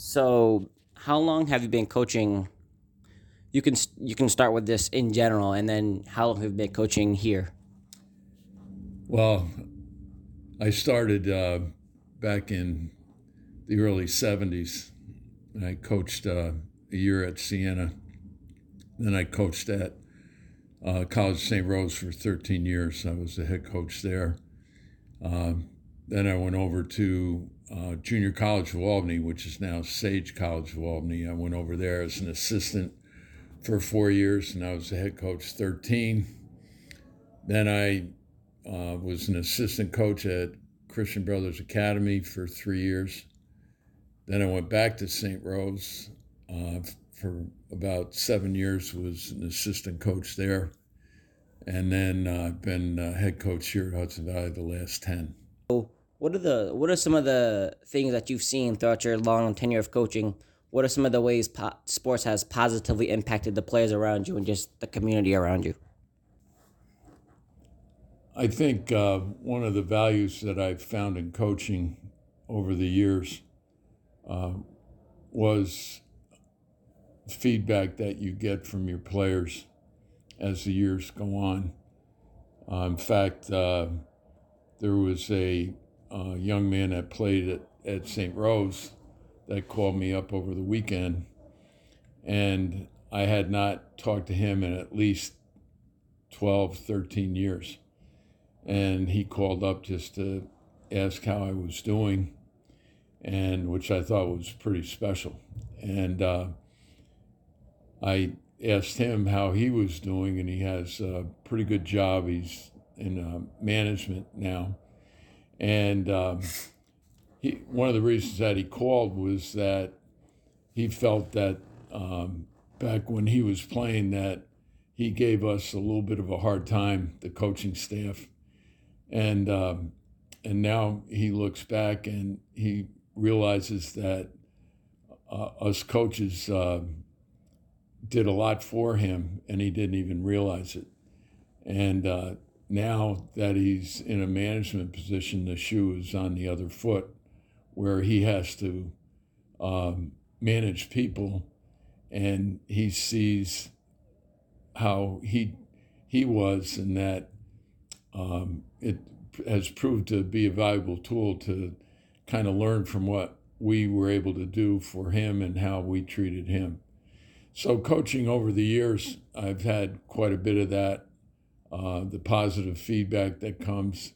So, how long have you been coaching? You can you can start with this in general, and then how long have you been coaching here? Well, I started uh, back in the early '70s. I coached uh, a year at Siena. Then I coached at uh, College St. Rose for 13 years. I was the head coach there. Um, then I went over to uh, Junior College of Albany, which is now Sage College of Albany. I went over there as an assistant for four years, and I was the head coach 13. Then I uh, was an assistant coach at Christian Brothers Academy for three years. Then I went back to St. Rose uh, for about seven years, was an assistant coach there. And then uh, I've been uh, head coach here at Hudson Valley the last 10. What are the what are some of the things that you've seen throughout your long tenure of coaching? What are some of the ways po- sports has positively impacted the players around you and just the community around you? I think uh, one of the values that I've found in coaching over the years uh, was feedback that you get from your players as the years go on. Uh, in fact, uh, there was a uh, young man that played at, at St. Rose that called me up over the weekend, and I had not talked to him in at least 12, 13 years. And he called up just to ask how I was doing, and which I thought was pretty special. And uh, I asked him how he was doing, and he has a pretty good job. He's in uh, management now and um, he, one of the reasons that he called was that he felt that um, back when he was playing that he gave us a little bit of a hard time, the coaching staff, and um, and now he looks back and he realizes that uh, us coaches uh, did a lot for him, and he didn't even realize it, and uh, now that he's in a management position, the shoe is on the other foot, where he has to um, manage people, and he sees how he he was, and that um, it has proved to be a valuable tool to kind of learn from what we were able to do for him and how we treated him. So, coaching over the years, I've had quite a bit of that uh, the positive feedback that comes.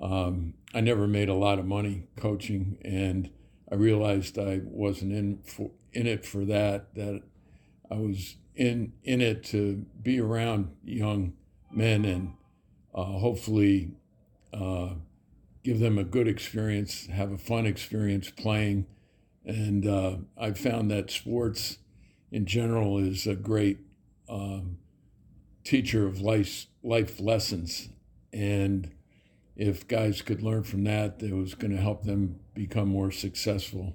Um, I never made a lot of money coaching, and I realized I wasn't in for, in it for that. That I was in in it to be around young men and uh, hopefully uh, give them a good experience, have a fun experience playing, and uh, I found that sports in general is a great um, teacher of life life lessons, and if guys could learn from that, it was going to help them become more successful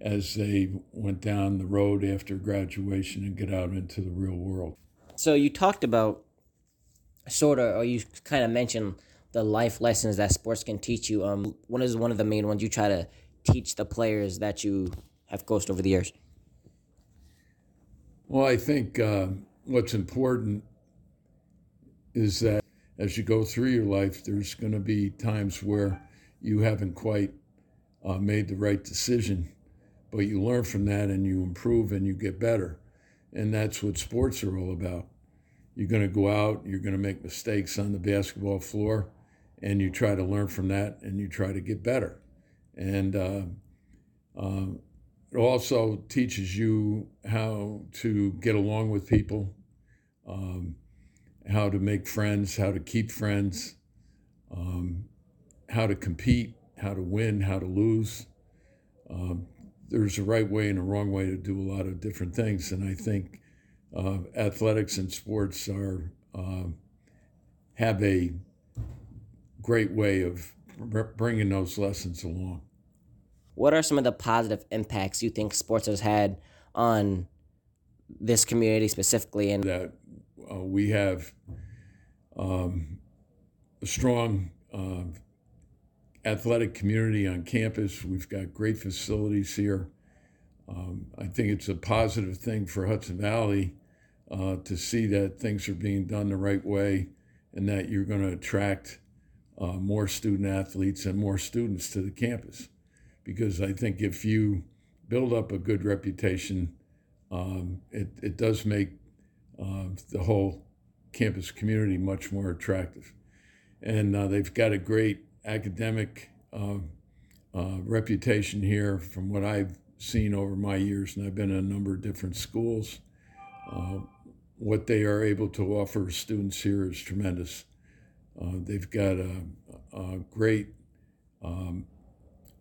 as they went down the road after graduation and get out into the real world. So you talked about sort of, or you kind of mentioned the life lessons that sports can teach you. Um, what is one of the main ones you try to teach the players that you have coached over the years? Well, I think uh, what's important is that as you go through your life, there's going to be times where you haven't quite uh, made the right decision, but you learn from that and you improve and you get better. And that's what sports are all about. You're going to go out, you're going to make mistakes on the basketball floor, and you try to learn from that and you try to get better. And uh, uh, it also teaches you how to get along with people. Um, how to make friends, how to keep friends, um, how to compete, how to win, how to lose. Um, there's a right way and a wrong way to do a lot of different things, and I think uh, athletics and sports are uh, have a great way of bringing those lessons along. What are some of the positive impacts you think sports has had on this community specifically? And that uh, we have um, a strong uh, athletic community on campus. We've got great facilities here. um, I think it's a positive thing for Hudson Valley uh, to see that things are being done the right way and that you're going to attract uh, more student athletes and more students to the campus. Because I think if you build up a good reputation, um, it, it does make uh, the whole campus community much more attractive. And uh, they've got a great academic uh, uh, reputation here from what I've seen over my years, and I've been in a number of different schools. Uh, what they are able to offer students here is tremendous. Uh, they've got a, a great um,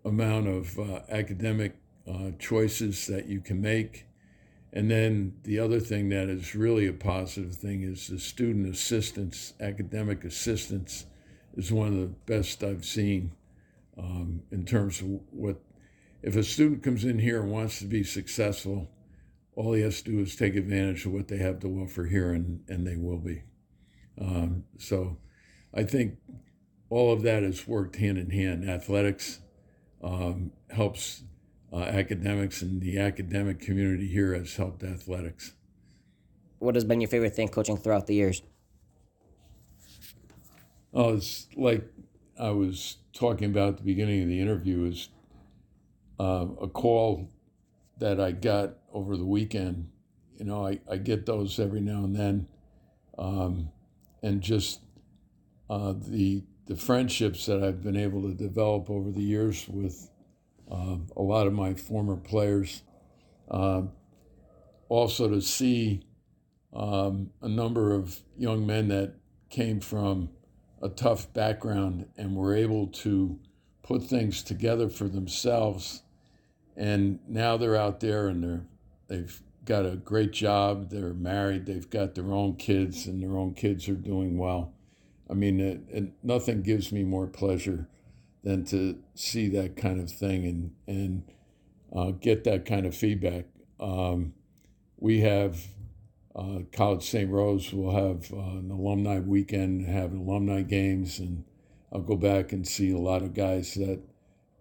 amount of uh, academic uh, choices that you can make. And then the other thing that is really a positive thing is the student assistance, academic assistance is one of the best I've seen um, in terms of what, if a student comes in here and wants to be successful, all he has to do is take advantage of what they have to offer here, and, and they will be. Um, so I think all of that has worked hand in hand. Athletics um, helps uh, academics, and the academic community here has helped athletics. What has been your favorite thing coaching throughout the years? Oh, it's like I was talking about at the beginning of the interview is uh, a call that I got over the weekend. You know, I, I get those every now and then. Um, and just uh, the, the friendships that I've been able to develop over the years with uh, a lot of my former players. Uh, also, to see um, a number of young men that came from a tough background and were able to put things together for themselves and now they're out there and they're they've got a great job. They're married. They've got their own kids, and their own kids are doing well. I mean, it, it, nothing gives me more pleasure than to see that kind of thing and and uh, get that kind of feedback. Um, we have uh, College St. Rose will have uh, an alumni weekend, have alumni games, and I'll go back and see a lot of guys that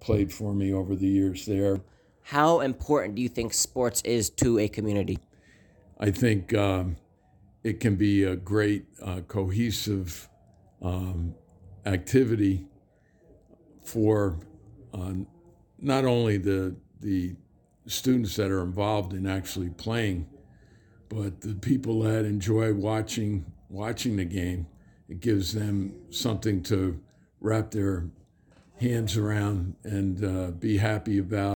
played for me over the years there. How important do you think sports is to a community? I think um, it can be a great uh, cohesive um, activity for uh, not only the the students that are involved in actually playing, but the people that enjoy watching watching the game. It gives them something to wrap their hands around and uh, be happy about.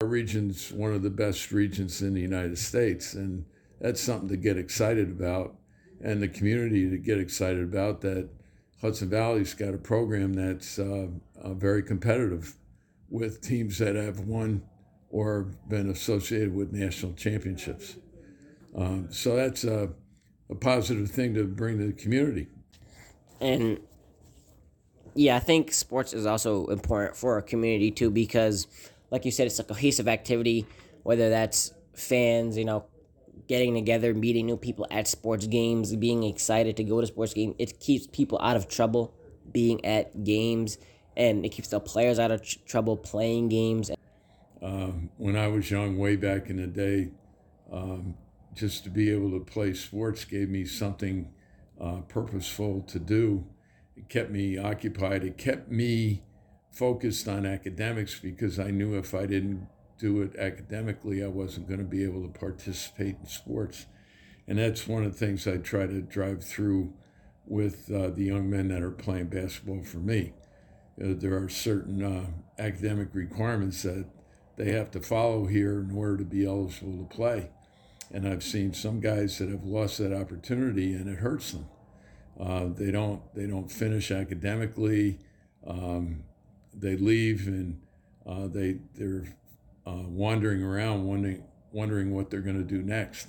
Our region's one of the best regions in the United States, and that's something to get excited about, and the community to get excited about that Hudson Valley's got a program that's uh, uh, very competitive with teams that have won or been associated with national championships. Um, so that's a, a positive thing to bring to the community. And yeah, I think sports is also important for our community too because like you said, it's a cohesive activity, whether that's fans, you know, getting together, meeting new people at sports games, being excited to go to sports game. It keeps people out of trouble being at games, and it keeps the players out of tr- trouble playing games. Um, when I was young, way back in the day, um, just to be able to play sports gave me something uh, purposeful to do. It kept me occupied. It kept me focused on academics because I knew if I didn't do it academically, I wasn't going to be able to participate in sports. And that's one of the things I try to drive through with uh, the young men that are playing basketball for me. Uh, there are certain uh, academic requirements that they have to follow here in order to be eligible to play. And I've seen some guys that have lost that opportunity, and it hurts them. Uh, they don't they don't finish academically. Um, they leave and uh, they they're uh, wandering around, wondering wondering what they're going to do next.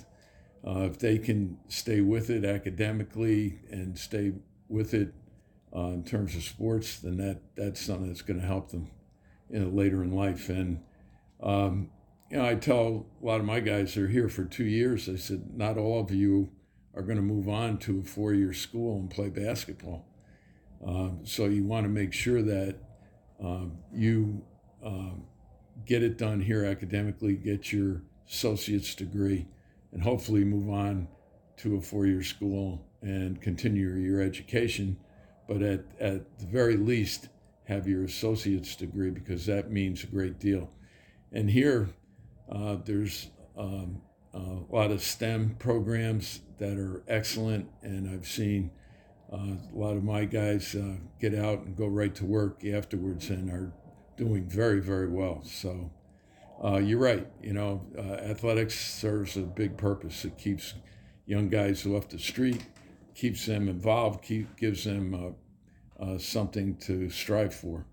Uh, if they can stay with it academically and stay with it uh, in terms of sports, then that that's something that's going to help them in later in life. And um, you know, I tell a lot of my guys they're here for two years. I said, not all of you are going to move on to a four-year school and play basketball. Uh, so you want to make sure that um, you um, get it done here academically, get your associate's degree, and hopefully move on to a four year school and continue your education. But at, at the very least, have your associate's degree because that means a great deal. And here, uh, there's um, a lot of STEM programs that are excellent, and I've seen uh, a lot of my guys uh, get out and go right to work afterwards and are doing very, very well. So uh, you're right. You know, uh, athletics serves a big purpose. It keeps young guys off the street, keeps them involved, keep, gives them uh, uh, something to strive for.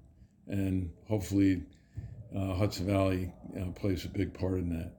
And hopefully, Hudson Valley plays a big part in that.